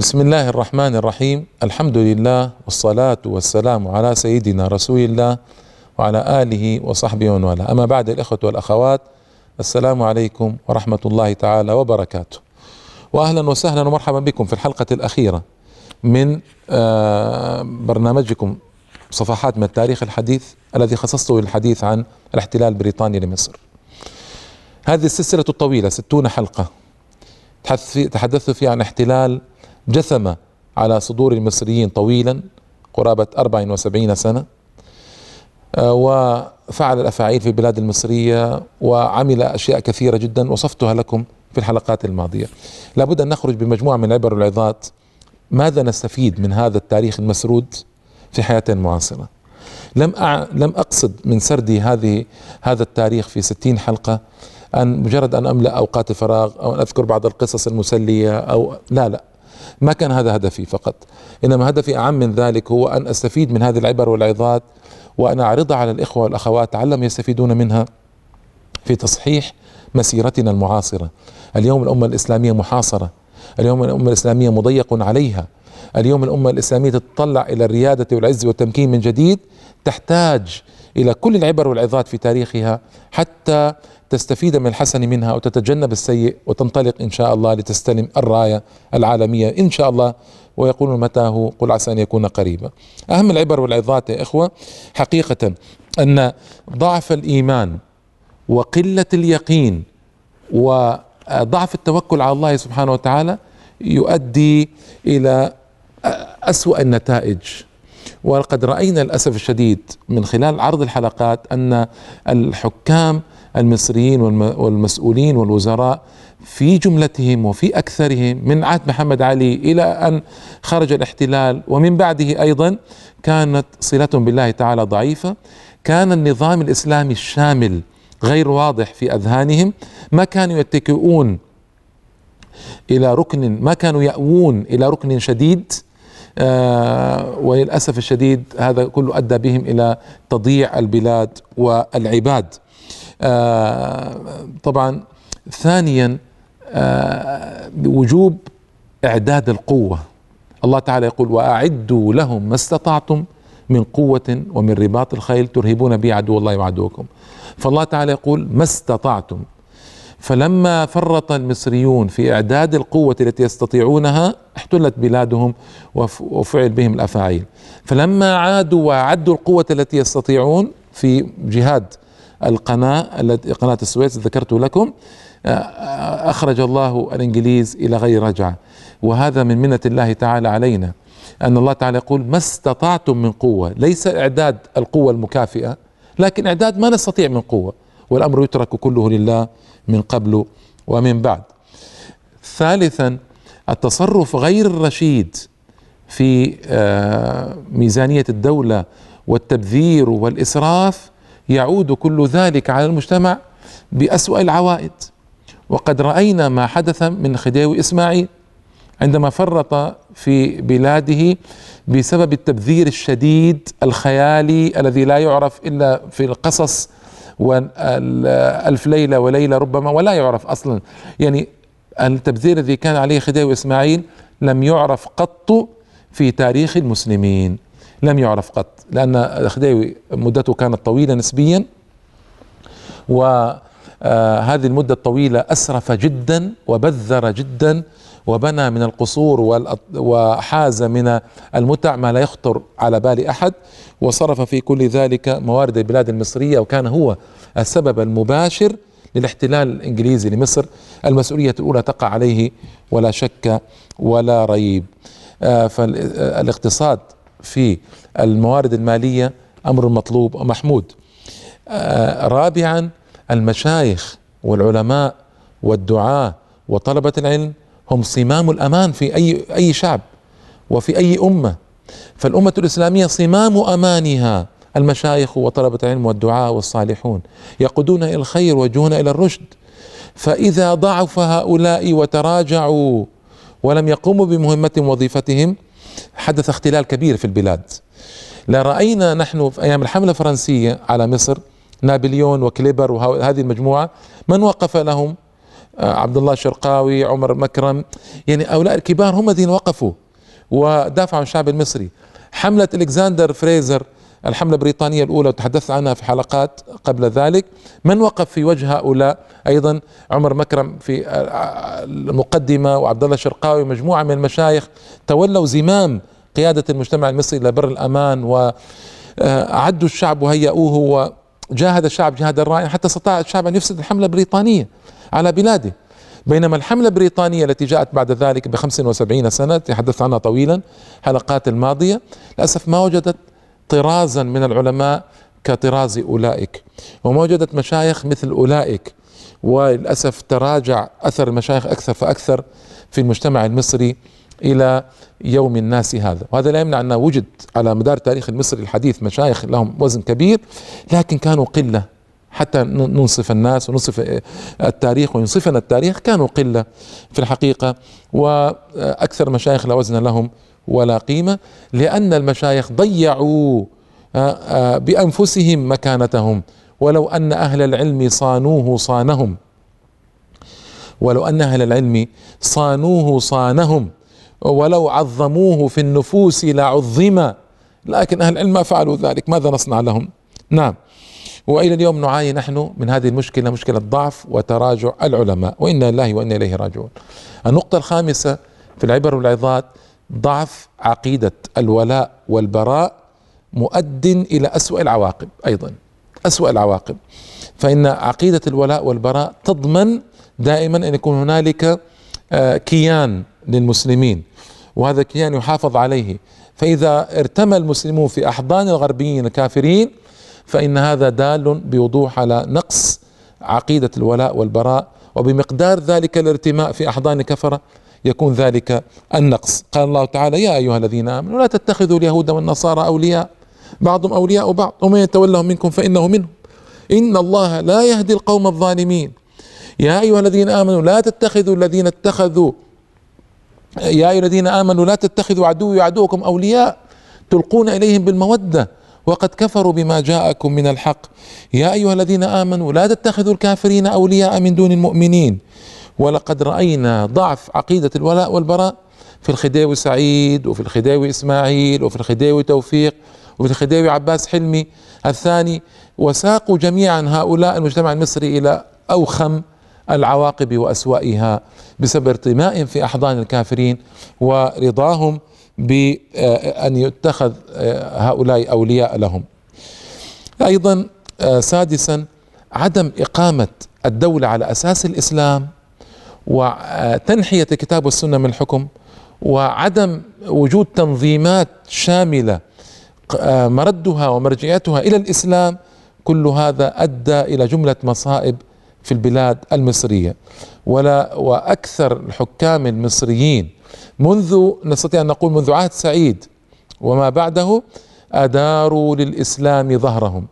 بسم الله الرحمن الرحيم. الحمد لله والصلاة والسلام على سيدنا رسول الله وعلى آله وصحبه ومن والاه. أما بعد الإخوة والأخوات السلام عليكم ورحمة الله تعالى وبركاته. وأهلا وسهلا ومرحبا بكم في الحلقة الأخيرة من آه، برنامجكم صفحات من التاريخ الحديث الذي خصصته للحديث عن الاحتلال البريطاني لمصر. هذه السلسلة الطويلة ستون حلقة تحدثت فيها عن احتلال جثم على صدور المصريين طويلا قرابة 74 سنة. وفعل الأفاعيل في البلاد المصرية وعمل أشياء كثيرة جدا وصفتها لكم في الحلقات الماضية. لابد أن نخرج بمجموعة من العبر والعظات ماذا نستفيد من هذا التاريخ المسرود في حياتنا المعاصرة لم أع... لم أقصد من سردي هذه هذا التاريخ في ستين حلقة أن مجرد أن أملأ أوقات الفراغ أو أن أذكر بعض القصص المسلية أو لا لا ما كان هذا هدفي فقط. إنما هدفي أعم من ذلك هو أن أستفيد من هذه العبر والعظات وان اعرضها على الإخوة والأخوات لعلهم يستفيدون منها في تصحيح مسيرتنا المعاصرة. اليوم الأمة الإسلامية محاصرة. اليوم الأمة الإسلامية مضيق عليها. اليوم الأمة الإسلامية تتطلع إلى الريادة والعز والتمكين من جديد. تحتاج إلى كل العبر والعظات في تاريخها حتى تستفيد من الحسن منها وتتجنب السيء وتنطلق إن شاء الله لتستلم الراية العالمية. إن شاء الله ويقول متى هو قل عسى أن يكون قريبا. أهم العبر والعظات يا إخوة حقيقة أن ضعف الإيمان وقلة اليقين وضعف التوكل على الله سبحانه وتعالى يؤدي إلى أسوأ النتائج ولقد رأينا للأسف الشديد من خلال عرض الحلقات أن الحكام المصريين والمسؤولين والوزراء في جملتهم وفي أكثرهم من عهد محمد علي إلى أن خرج الاحتلال ومن بعده أيضا كانت صلتهم بالله تعالى ضعيفة. كان النظام الإسلامي الشامل غير واضح في أذهانهم. ما كانوا يتكئون إلى ركن ما كانوا يأوون إلى ركن شديد. آه وللأسف الشديد هذا كله أدى بهم إلى تضييع البلاد والعباد. آه طبعا ثانيا آه وجوب إعداد القوة. الله تعالى يقول وأعدوا لهم ما استطعتم من قوة ومن رباط الخيل ترهبون به عدو الله وعدوكم. فالله تعالى يقول ما استطعتم. فلما فرط المصريون في إعداد القوة التي يستطيعونها احتلت بلادهم وفعل بهم الأفاعيل. فلما عادوا وأعدوا القوة التي يستطيعون في جهاد القناة التي قناة السويس ذكرت لكم أخرج الله الإنجليز إلى غير رجعة. وهذا من منة الله تعالى علينا. أن الله تعالى يقول ما استطعتم من قوة. ليس إعداد القوة المكافئة لكن إعداد ما نستطيع من قوة. والأمر يترك كله لله من قبل ومن بعد. ثالثا التصرف غير الرشيد في ميزانية الدولة والتبذير والإسراف يعود كل ذلك على المجتمع بأسوأ العوائد. وقد رأينا ما حدث من خديوي إسماعيل عندما فرط في بلاده بسبب التبذير الشديد الخيالي الذي لا يعرف إلا في القصص والألف ليلة وليلة ربما ولا يعرف أصلا. يعني التبذير الذي كان عليه خديوي إسماعيل لم يعرف قط في تاريخ المسلمين لم يعرف قط لأن الخديوي مدته كانت طويلة نسبيا. وهذه المدة الطويلة أسرف جدا وبذر جدا وبنى من القصور وحاز من المتع ما لا يخطر على بال أحد وصرف في كل ذلك موارد البلاد المصرية وكان هو السبب المباشر للاحتلال الإنجليزي لمصر. المسؤولية الأولى تقع عليه ولا شك ولا ريب. فالاقتصاد في الموارد المالية أمر مطلوب ومحمود. آه رابعا المشايخ والعلماء والدعاة وطلبة العلم هم صمام الأمان في أي أي شعب وفي أي أمة. فالأمة الإسلامية صمام أمانها. المشايخ وطلبة العلم والدعاء والصالحون يقودون إلى الخير ويوجهون إلى الرشد. فإذا ضعف هؤلاء وتراجعوا ولم يقوموا بمهمتهم وظيفتهم حدث اختلال كبير في البلاد. لرأينا نحن في أيام الحملة الفرنسية على مصر نابليون وكليبر وهذه المجموعة من وقف لهم؟ آه، عبد الله الشرقاوي عمر مكرم. يعني هؤلاء الكبار هم الذين وقفوا ودافعوا عن الشعب المصري. حملة ألكسندر فريزر الحملة البريطانية الأولى وتحدثت عنها في حلقات قبل ذلك. من وقف في وجه هؤلاء؟ أيضا عمر مكرم في المقدمة وعبد الله الشرقاوي ومجموعة من المشايخ تولوا زمام قيادة المجتمع المصري إلى بر الأمان وأعدوا الشعب وهيئوه وجاهد الشعب جهادا رائعا حتى استطاع الشعب أن يفسد الحملة البريطانية على بلاده. بينما الحملة البريطانية التي جاءت بعد ذلك ب 75 سنة تحدثت عنها طويلا حلقات الماضية للأسف ما وجدت طرازا من العلماء كطراز أولئك. وما وجدت مشايخ مثل أولئك. وللأسف تراجع أثر المشايخ أكثر فأكثر في المجتمع المصري إلى يوم الناس هذا. وهذا لا يمنع أن وجد على مدار التاريخ المصري الحديث مشايخ لهم وزن كبير لكن كانوا قلة. حتى ننصف الناس وننصف التاريخ وينصفنا التاريخ كانوا قلة في الحقيقة. وأكثر مشايخ لا وزن لهم ولا قيمة لأن المشايخ ضيعوا آه، آه، بأنفسهم مكانتهم. ولو أن أهل العلم صانوه صانهم. ولو أن أهل العلم صانوه صانهم. ولو عظموه في النفوس لعظم. لكن أهل العلم ما فعلوا ذلك. ماذا نصنع لهم؟ نعم. وإلى اليوم نعاني نحن من هذه المشكلة مشكلة ضعف وتراجع العلماء. وإنا لله وإنا إليه راجعون. النقطة الخامسة في العبر والعظات ضعف عقيدة الولاء والبراء مؤد إلى اسوء العواقب أيضا. اسوء العواقب. فإن عقيدة الولاء والبراء تضمن دائما أن يكون هنالك آه، كيان للمسلمين وهذا الكيان يحافظ عليه. فإذا ارتمى المسلمون في أحضان الغربيين الكافرين فإن هذا دال بوضوح على نقص عقيدة الولاء والبراء وبمقدار ذلك الارتماء في أحضان كفرة يكون ذلك النقص. قال الله تعالى يا أيها الذين آمنوا لا تتخذوا اليهود والنصارى أولياء. بعضهم أولياء بعض. ومن يتولهم منكم فإنه منهم. إن الله لا يهدي القوم الظالمين. يا أيها الذين آمنوا لا تتخذوا الذين اتخذوا يا أيها الذين آمنوا لا تتخذوا عدوي وعدوكم أولياء تلقون إليهم بالمودة وقد كفروا بما جاءكم من الحق. يا أيها الذين آمنوا لا تتخذوا الكافرين أولياء من دون المؤمنين. ولقد رأينا ضعف عقيدة الولاء والبراء في الخديوي سعيد وفي الخديوي إسماعيل وفي الخديوي توفيق وفي الخديوي عباس حلمي الثاني. وساقوا جميعا هؤلاء المجتمع المصري إلى أوخم العواقب واسوائها بسبب ارتمائهم في أحضان الكافرين ورضاهم بأن يتخذ آه، هؤلاء أولياء لهم. أيضا آه، سادسا عدم إقامة الدولة على أساس الإسلام وتنحية الكتاب والسنة من الحكم وعدم وجود تنظيمات شاملة آه، مردها ومرجعيتها إلى الإسلام كل هذا أدى إلى جملة مصائب في البلاد المصرية. ولا وأكثر الحكام المصريين منذ نستطيع أن نقول منذ عهد سعيد وما بعده أداروا للإسلام ظهرهم.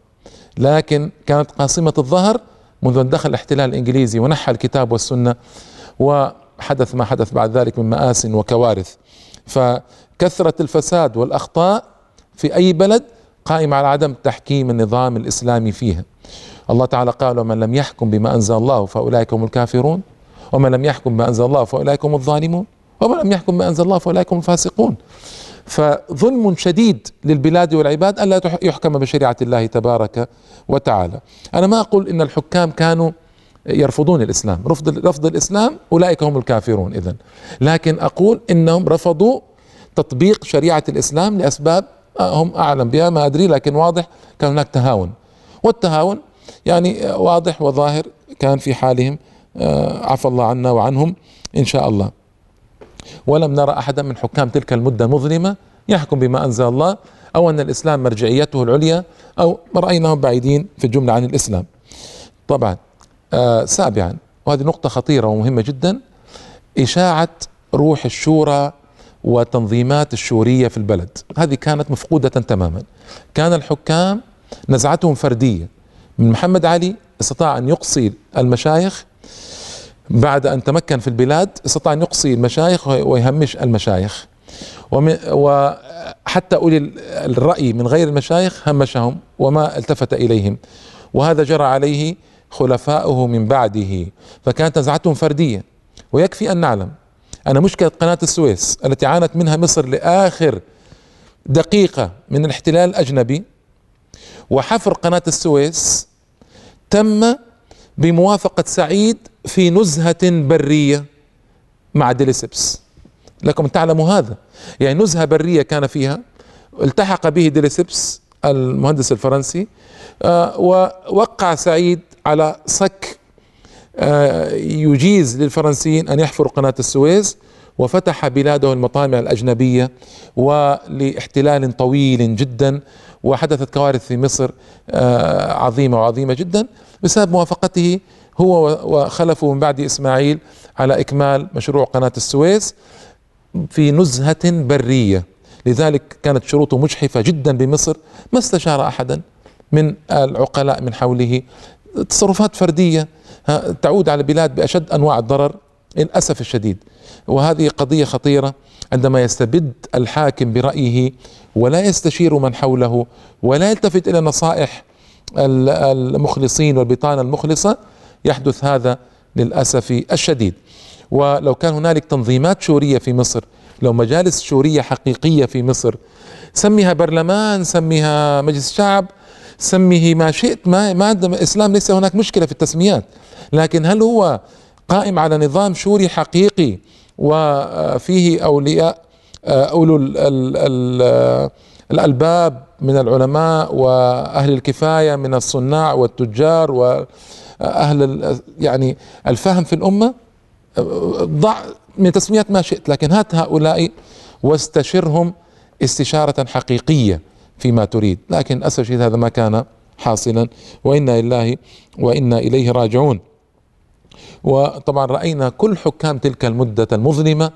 لكن كانت قاصمة الظهر منذ أن دخل الاحتلال الإنجليزي ونحى الكتاب والسنة وحدث ما حدث بعد ذلك من مآس وكوارث. فكثرة الفساد والأخطاء في أي بلد قائمة على عدم تحكيم النظام الإسلامي فيها. الله تعالى قال ومن لم يحكم بما أنزل الله فأولئك هم الكافرون ومن لم يحكم بما أنزل الله فأولئك هم الظالمون ومن لم يحكم بما أنزل الله فأولئك هم الفاسقون. فظلم شديد للبلاد والعباد الا يحكم بشريعة الله تبارك وتعالى. أنا ما أقول إن الحكام كانوا يرفضون الإسلام. رفض رفض الإسلام أولئك هم الكافرون اذا لكن أقول إنهم رفضوا تطبيق شريعة الإسلام لأسباب هم أعلم بها ما أدري لكن واضح كان هناك تهاون. والتهاون يعني واضح وظاهر كان في حالهم آه، عفى الله عنا وعنهم إن شاء الله ولم نرى أحدا من حكام تلك المدة المظلمه يحكم بما أنزل الله أو أن الإسلام مرجعيته العليا أو رايناهم بعيدين في الجملة عن الإسلام. طبعا آه سابعا وهذه نقطة خطيرة ومهمة جدا إشاعة روح الشورى وتنظيمات الشورية في البلد، هذه كانت مفقودة تماما. كان الحكام نزعتهم فردية من محمد علي استطاع أن يقصي المشايخ بعد أن تمكن في البلاد استطاع أن يقصي المشايخ ويهمش المشايخ. وحتى أولي الرأي من غير المشايخ همشهم وما التفت إليهم. وهذا جرى عليه خلفاؤه من بعده. فكانت نزعتهم فردية. ويكفي أن نعلم أن مشكلة قناة السويس التي عانت منها مصر لآخر دقيقة من الاحتلال الأجنبي وحفر قناة السويس تم بموافقة سعيد في نزهة برية مع ديليسبس كلكم تعلموا هذا. يعني نزهة برية كان فيها التحق به ديليسبس المهندس الفرنسي آه، ووقع سعيد على صك آه، يجيز للفرنسيين أن يحفروا قناة السويس وفتح بلاده للمطامع الأجنبية ولإحتلال طويل جدا وحدثت كوارث في مصر آه، عظيمة وعظيمة جدا بسبب موافقته هو وخلفه من بعد إسماعيل على إكمال مشروع قناة السويس في نزهة برية. لذلك كانت شروطه مجحفة جدا بمصر ما استشار احدا من العقلاء من حوله. تصرفات فردية تعود على البلاد بأشد أنواع الضرر. للأسف الشديد. وهذه قضية خطيرة عندما يستبد الحاكم برأيه ولا يستشير من حوله ولا يلتفت إلى نصائح المخلصين والبطانة المخلصة يحدث هذا للأسف الشديد. ولو كان هنالك تنظيمات شورية في مصر لو مجالس شورية حقيقية في مصر سميها برلمان سميها مجلس شعب سميه ما شئت ما ما الاسلام ليس هناك مشكلة في التسميات. لكن هل هو قائم على نظام شوري حقيقي وفيه أولياء أولو ال ال ال الألباب من العلماء وأهل الكفاية من الصناع والتجار واهل يعني الفهم في الأمة ضع من تسميات ما شئت لكن هات هؤلاء واستشرهم استشارة حقيقية فيما تريد. لكن الشديد هذا ما كان حاصلا وإنا لله وإنا إليه راجعون. وطبعا رأينا كل حكام تلك المدة المظلمة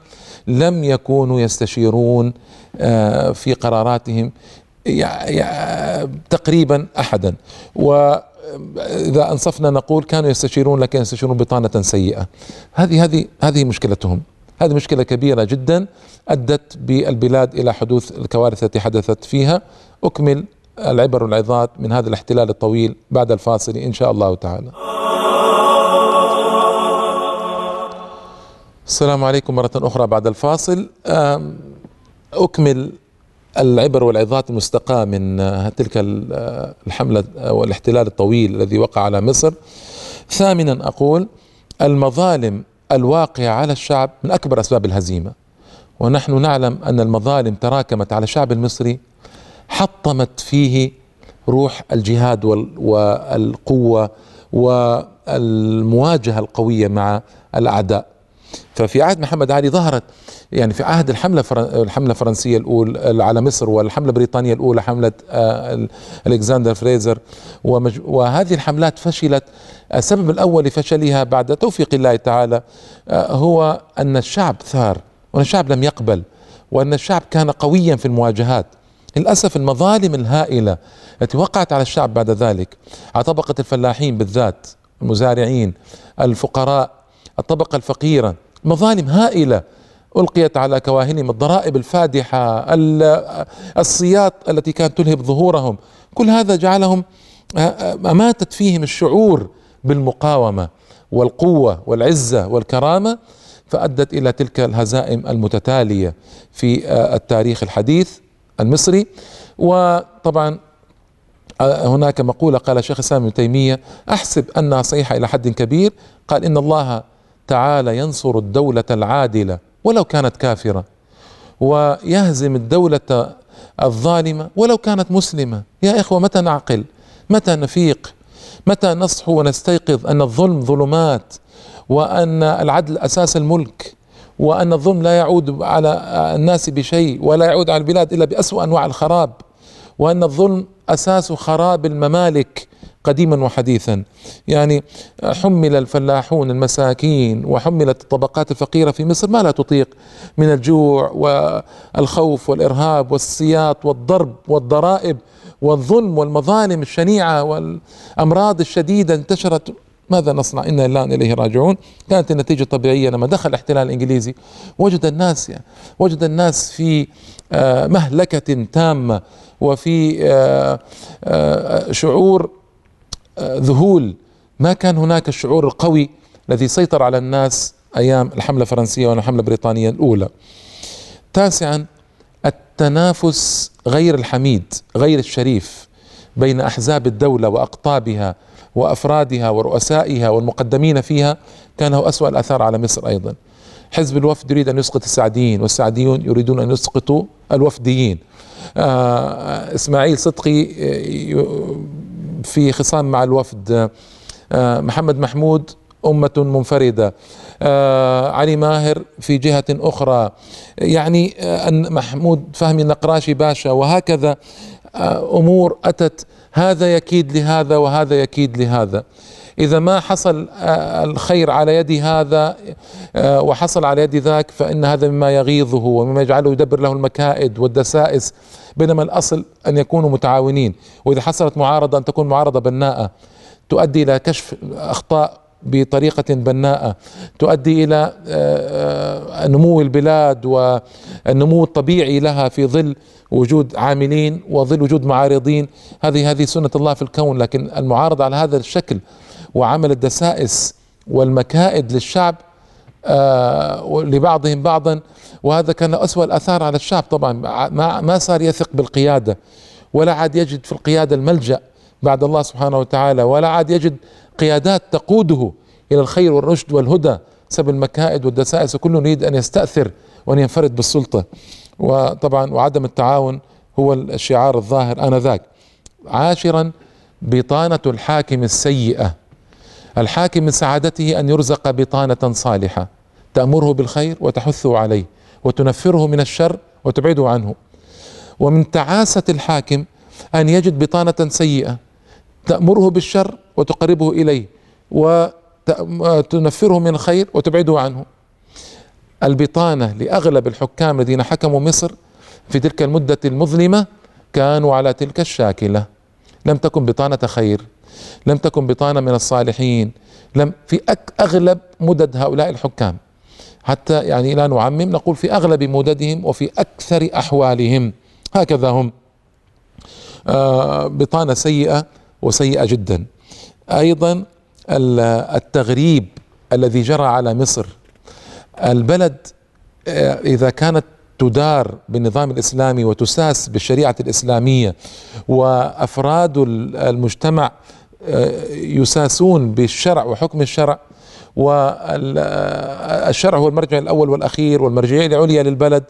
لم يكونوا يستشيرون آه، في قراراتهم تقريبا أحدا. وإذا أنصفنا نقول كانوا يستشيرون لكن يستشيرون بطانة سيئة. هذه هذه هذه مشكلتهم. هذه مشكلة كبيرة جدا أدت بالبلاد إلى حدوث الكوارث التي حدثت فيها. أكمل العبر والعظات من هذا الاحتلال الطويل بعد الفاصل إن شاء الله تعالى. السلام عليكم مرة أخرى بعد الفاصل. أكمل العبر والعظات المستقاة من تلك الحملة والاحتلال الطويل الذي وقع على مصر. ثامنا أقول المظالم الواقعة على الشعب من أكبر أسباب الهزيمة. ونحن نعلم أن المظالم تراكمت على الشعب المصري حطمت فيه روح الجهاد والقوة والمواجهة القوية مع الأعداء. ففي عهد محمد علي ظهرت يعني في عهد الحملة الحملة الفرنسية الأولى على مصر والحملة البريطانية الأولى حملة آه، ألكسندر فريزر وهذه الحملات فشلت. السبب الأول لفشلها بعد توفيق الله تعالى آه، هو أن الشعب ثار وأن الشعب لم يقبل وأن الشعب كان قويا في المواجهات. للأسف المظالم الهائلة التي وقعت على الشعب بعد ذلك على طبقة الفلاحين بالذات المزارعين الفقراء الطبقة الفقيرة. مظالم هائلة ألقيت على كواهنهم الضرائب الفادحة السياط التي كانت تلهب ظهورهم. كل هذا جعلهم أماتت فيهم الشعور بالمقاومة والقوة والعزة والكرامة فأدت إلى تلك الهزائم المتتالية في التاريخ الحديث المصري. وطبعا آه، هناك مقولة قال شيخ الإسلام ابن تيمية أحسب أنها صحيحة إلى حد كبير. قال إن الله تعالى ينصر الدولة العادلة ولو كانت كافرة ويهزم الدولة الظالمة ولو كانت مسلمة. يا إخوة متى نعقل؟ متى نفيق؟ متى نصحو ونستيقظ أن الظلم ظلمات وأن العدل أساس الملك وأن الظلم لا يعود على الناس بشيء ولا يعود على البلاد إلا بأسوأ أنواع الخراب وأن الظلم أساس خراب الممالك قديما وحديثا. يعني حمل الفلاحون المساكين وحملت الطبقات الفقيرة في مصر ما لا تطيق من الجوع والخوف والإرهاب والسياط والضرب والضرائب والظلم والمظالم الشنيعة والأمراض الشديدة انتشرت. ماذا نصنع؟ إنا لله إليه راجعون. كانت النتيجة طبيعية لما دخل الاحتلال الإنجليزي. وجد الناس يعني وجد الناس في آه، مهلكة تامة وفي آه، آه، شعور ذهول ما كان هناك الشعور القوي الذي سيطر على الناس أيام الحملة الفرنسية والحمله البريطانية الأولى. تاسعا التنافس غير الحميد غير الشريف بين أحزاب الدولة وأقطابها وأفرادها ورؤسائها والمقدمين فيها كان هو أسوأ الأثار على مصر أيضا. حزب الوفد يريد أن يسقط السعديين والسعديون يريدون أن يسقطوا الوفديين. آه إسماعيل صدقي آه، في خصام مع الوفد آه محمد محمود أمة منفردة. آه علي ماهر في جهة أخرى. يعني آه أن محمود فهمي النقراشي باشا وهكذا أمور أتت. هذا يكيد لهذا وهذا يكيد لهذا. إذا ما حصل آه، الخير على يد هذا آه، وحصل على يد ذاك فإن هذا مما يغيظه ومما يجعله يدبر له المكائد والدسائس بينما الأصل أن يكونوا متعاونين. وإذا حصلت معارضة أن تكون معارضة بناءة. تؤدي إلى كشف أخطاء بطريقة بناءة. تؤدي إلى آه، نمو البلاد والنمو الطبيعي لها في ظل وجود عاملين وظل وجود معارضين. هذه هذه سنة الله في الكون لكن المعارضة على هذا الشكل وعمل الدسائس والمكائد للشعب آه لبعضهم بعضا وهذا كان أسوأ الآثار على الشعب. طبعا ما, ما صار يثق بالقيادة ولا عاد يجد في القيادة الملجأ بعد الله سبحانه وتعالى ولا عاد يجد قيادات تقوده إلى الخير والرشد والهدى سب المكائد والدسائس. وكل يريد أن يستأثر وأن ينفرد بالسلطة. وطبعا وعدم التعاون هو الشعار الظاهر آنذاك. عاشرا بطانة الحاكم السيئة. الحاكم من سعادته أن يرزق بطانة صالحة. تأمره بالخير وتحثه عليه وتنفره من الشر وتبعده عنه. ومن تعاسة الحاكم أن يجد بطانة سيئة تأمره بالشر وتقربه إليه وتنفره من الخير وتبعده عنه. البطانة لأغلب الحكام الذين حكموا مصر في تلك المدة المظلمة كانوا على تلك الشاكلة. لم تكن بطانة خير. لم تكن بطانة من الصالحين. لم في أغلب مدد هؤلاء الحكام. حتى يعني لا نعمم نقول في أغلب مددهم وفي أكثر أحوالهم. هكذا هم. آه بطانة سيئة وسيئة جدا. أيضا التغريب الذي جرى على مصر. البلد آه، إذا كانت تدار بالنظام الإسلامي وتساس بالشريعة الإسلامية وأفراد المجتمع يساسون بالشرع وحكم الشرع والشرع هو المرجع الأول والأخير والمرجعية العليا للبلد.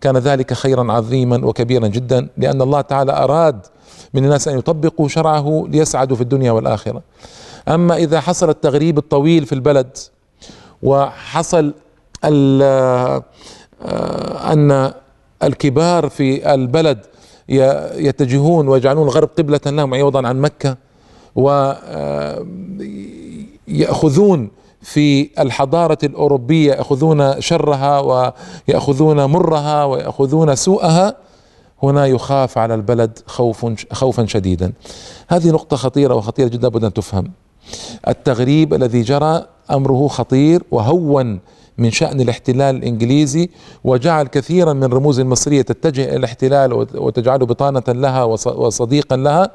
كان ذلك خيرا عظيما وكبيرا جدا لأن الله تعالى أراد من الناس أن يطبقوا شرعه ليسعدوا في الدنيا والآخرة. أما إذا حصل التغريب الطويل في البلد وحصل آه، أن الكبار في البلد يتجهون ويجعلون الغرب قبلة لهم عوضا عن مكة ويأخذون آه، في الحضارة الأوروبية يأخذون شرها ويأخذون مرها ويأخذون سوءها هنا يخاف على البلد خوف خوفا شديدا. هذه نقطة خطيرة وخطيرة جدا بد أن تفهم. التغريب الذي جرى أمره خطير وهون من شأن الاحتلال الإنجليزي وجعل كثيرا من الرموز المصرية تتجه إلى الاحتلال وتجعله بطانة لها وصديقا لها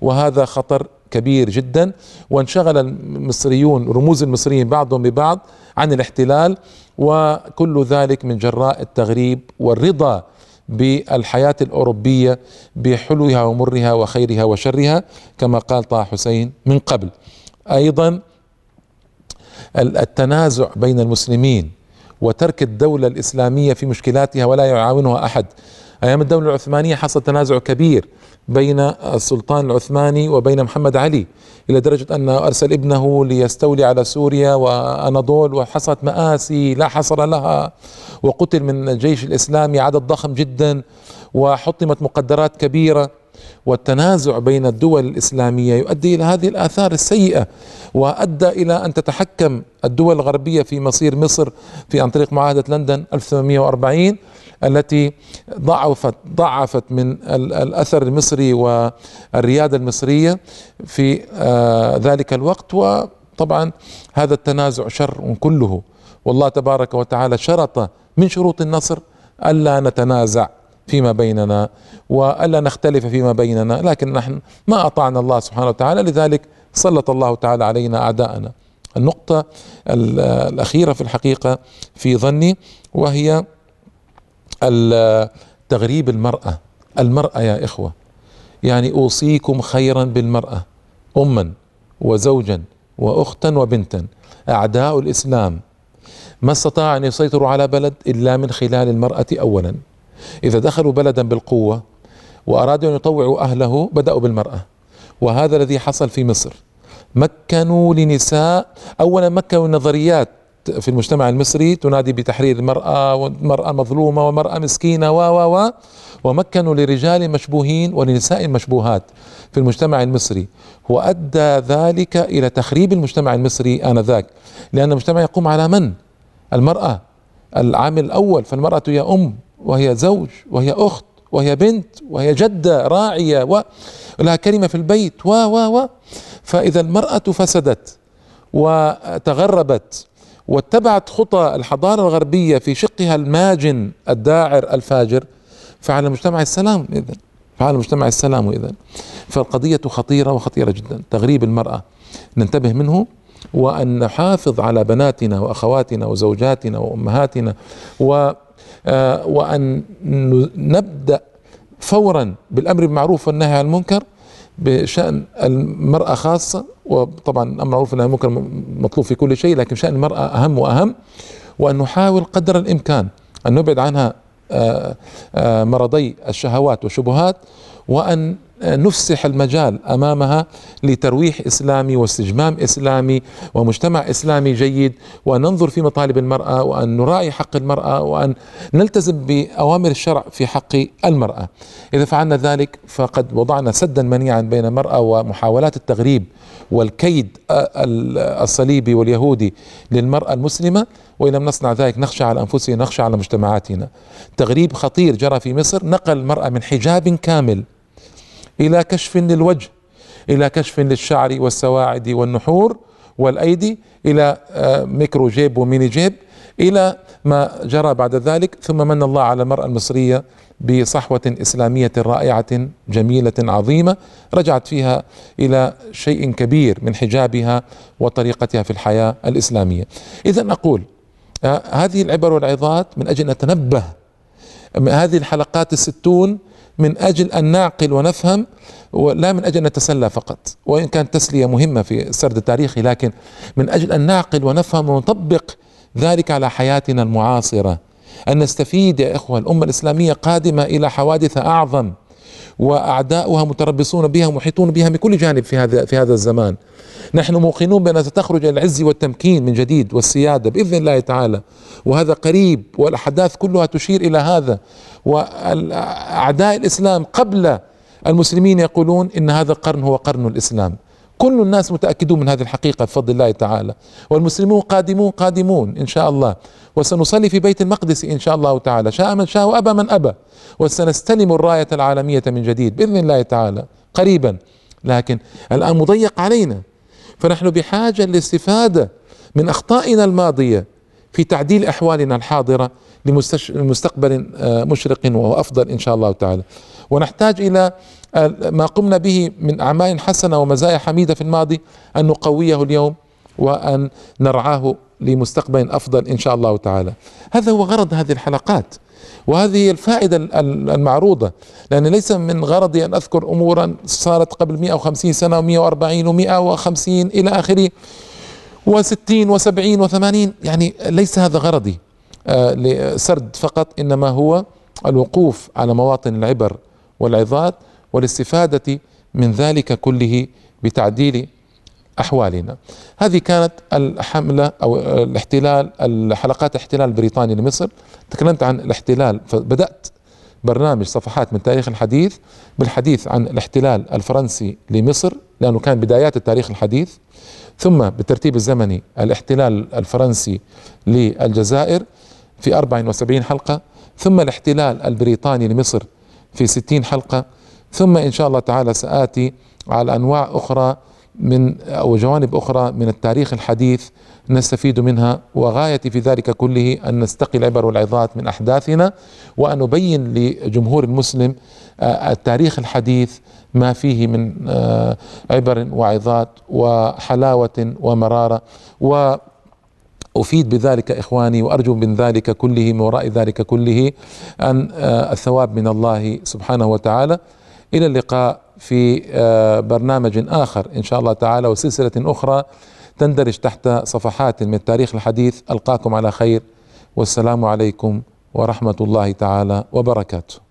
وهذا خطر كبير جدا. وانشغل المصريون رموز المصريين بعضهم ببعض عن الاحتلال وكل ذلك من جراء التغريب والرضا بالحياة الأوروبية بحلوها ومرها وخيرها وشرها كما قال طه حسين من قبل. أيضا التنازع بين المسلمين وترك الدولة الإسلامية في مشكلاتها ولا يعاونها أحد. أيام الدولة العثمانية حصل تنازع كبير بين السلطان العثماني وبين محمد علي إلى درجة أنه أرسل ابنه ليستولي على سوريا وأناضول وحصلت مآسي لا حصر لها وقتل من الجيش الإسلامي عدد ضخم جدا وحطمت مقدرات كبيرة. والتنازع بين الدول الإسلامية يؤدي إلى هذه الآثار السيئة وأدى إلى أن تتحكم الدول الغربية في مصير مصر في عن طريق معاهدة لندن 1840 التي ضعفت ضعفت من الأثر المصري والريادة المصرية في آه، ذلك الوقت وطبعا هذا التنازع شر كله. والله تبارك وتعالى شرط من شروط النصر ألا نتنازع. فيما بيننا وألا نختلف فيما بيننا لكن نحن ما أطعنا الله سبحانه وتعالى لذلك سلط الله تعالى علينا أعداءنا. النقطة الأخيرة في الحقيقة في ظني وهي تغريب المرأة. المرأة يا إخوة يعني أوصيكم خيرا بالمرأة اما وزوجا واختا وبنتا. أعداء الإسلام ما استطاع أن يسيطروا على بلد إلا من خلال المرأة اولا. إذا دخلوا بلدا بالقوة وأرادوا أن يطوعوا أهله بدأوا بالمرأة. وهذا الذي حصل في مصر. مكنوا لنساء اولا مكنوا النظريات في المجتمع المصري تنادي بتحرير المرأة والمرأة مظلومة ومرأة مسكينة و و و. ومكنوا لرجال مشبوهين ولنساء مشبوهات في المجتمع المصري. وأدى ذلك إلى تخريب المجتمع المصري آنذاك. لأن المجتمع يقوم على من؟ المرأة. العامل الأول فالمرأة هي أم وهي زوج وهي أخت وهي بنت وهي جدة راعية ولها كلمة في البيت و و و. فإذا المرأة فسدت وتغربت واتبعت خطى الحضارة الغربية في شقها الماجن الداعر الفاجر فعلى المجتمع السلام إذن فعلى المجتمع السلام إذن. فالقضية خطيرة وخطيرة جدا. تغريب المرأة ننتبه منه وأن نحافظ على بناتنا وأخواتنا وزوجاتنا وأمهاتنا و آه، وأن نبدأ فورا بالأمر بالمعروف والنهي عن المنكر بشأن المرأة خاصة وطبعا الأمر معروف والنهي عن المنكر مطلوب في كل شيء لكن شأن المرأة أهم وأهم. وأن نحاول قدر الإمكان أن نبعد عنها آه، آه، مرضي الشهوات والشبهات وأن نفسح المجال أمامها لترويح إسلامي واستجمام إسلامي ومجتمع إسلامي جيد وان ننظر في مطالب المرأة وأن نراعي حق المرأة وأن نلتزم بأوامر الشرع في حق المرأة. إذا فعلنا ذلك فقد وضعنا سدا منيعا بين المرأة ومحاولات التغريب والكيد الصليبي واليهودي للمرأة المسلمة وإن لم نصنع ذلك نخشى على أنفسنا نخشى على مجتمعاتنا. تغريب خطير جرى في مصر نقل المرأة من حجاب كامل إلى كشف للوجه إلى كشف للشعر والسواعد والنحور والأيدي إلى آه، ميكرو جيب وميني جيب إلى ما جرى بعد ذلك ثم من الله على المرأة المصرية بصحوة إسلامية رائعة جميلة عظيمة رجعت فيها إلى شيء كبير من حجابها وطريقتها في الحياة الإسلامية. اذا أقول آه، هذه العبر والعظات من أجل أن نتنبه هذه الحلقات الستون من أجل أن نعقل ونفهم ولا من أجل أن نتسلى فقط. وإن كانت تسلية مهمة في السرد التاريخي لكن من أجل أن نعقل ونفهم ونطبق ذلك على حياتنا المعاصرة. أن نستفيد يا إخوة الأمة الإسلامية قادمة إلى حوادث أعظم وأعداؤها متربصون بها ومحيطون بها من كل جانب في هذا في هذا الزمان. نحن موقنون بأنها ستخرج العز والتمكين من جديد والسيادة بإذن الله تعالى. وهذا قريب والأحداث كلها تشير إلى هذا. وأعداء الإسلام قبل المسلمين يقولون إن هذا القرن هو قرن الإسلام. كل الناس متأكدون من هذه الحقيقة بفضل الله تعالى. والمسلمون قادمون قادمون إن شاء الله. وسنصلي في بيت المقدس إن شاء الله تعالى. شاء من شاء وأبى من أبى. وسنستلم الراية العالمية من جديد بإذن الله تعالى. قريبا. لكن الآن مضيق علينا. فنحن بحاجة للاستفاده من أخطائنا الماضية في تعديل أحوالنا الحاضرة لمستقبل آه، مشرق وأفضل إن شاء الله تعالى. ونحتاج إلى ما قمنا به من أعمال حسنة ومزايا حميدة في الماضي أن نقويه اليوم وأن نرعاه لمستقبل أفضل إن شاء الله تعالى. هذا هو غرض هذه الحلقات. وهذه الفائدة المعروضة لأن ليس من غرضي أن أذكر أمورا صارت قبل 150 سنة و140 و150 إلى آخره و60 و70 و80 يعني ليس هذا غرضي آه، لسرد فقط إنما هو الوقوف على مواطن العبر والعظات والاستفادة من ذلك كله بتعديل أحوالنا. هذه كانت الحملة أو الاحتلال الحلقات الاحتلال البريطاني لمصر. تكلمت عن الاحتلال فبدأت برنامج صفحات من تاريخ الحديث بالحديث عن الاحتلال الفرنسي لمصر لأنه كان بدايات التاريخ الحديث. ثم بالترتيب الزمني الاحتلال الفرنسي للجزائر في 74 حلقة. ثم الاحتلال البريطاني لمصر في 60 حلقة. ثم إن شاء الله تعالى سآتي على أنواع أخرى من أو جوانب أخرى من التاريخ الحديث نستفيد منها وغايتي في ذلك كله أن نستقي العبر والعظات من أحداثنا وأن نبين لجمهور المسلم آه، التاريخ الحديث ما فيه من آه، عبر وعظات وحلاوة ومرارة. و أفيد بذلك إخواني وأرجو من ذلك كله من وراء ذلك كله أن آه، الثواب من الله سبحانه وتعالى. إلى اللقاء. في آه، برنامج آخر إن شاء الله تعالى وسلسلة أخرى تندرج تحت صفحات من التاريخ الحديث. ألقاكم على خير. والسلام عليكم ورحمة الله تعالى وبركاته.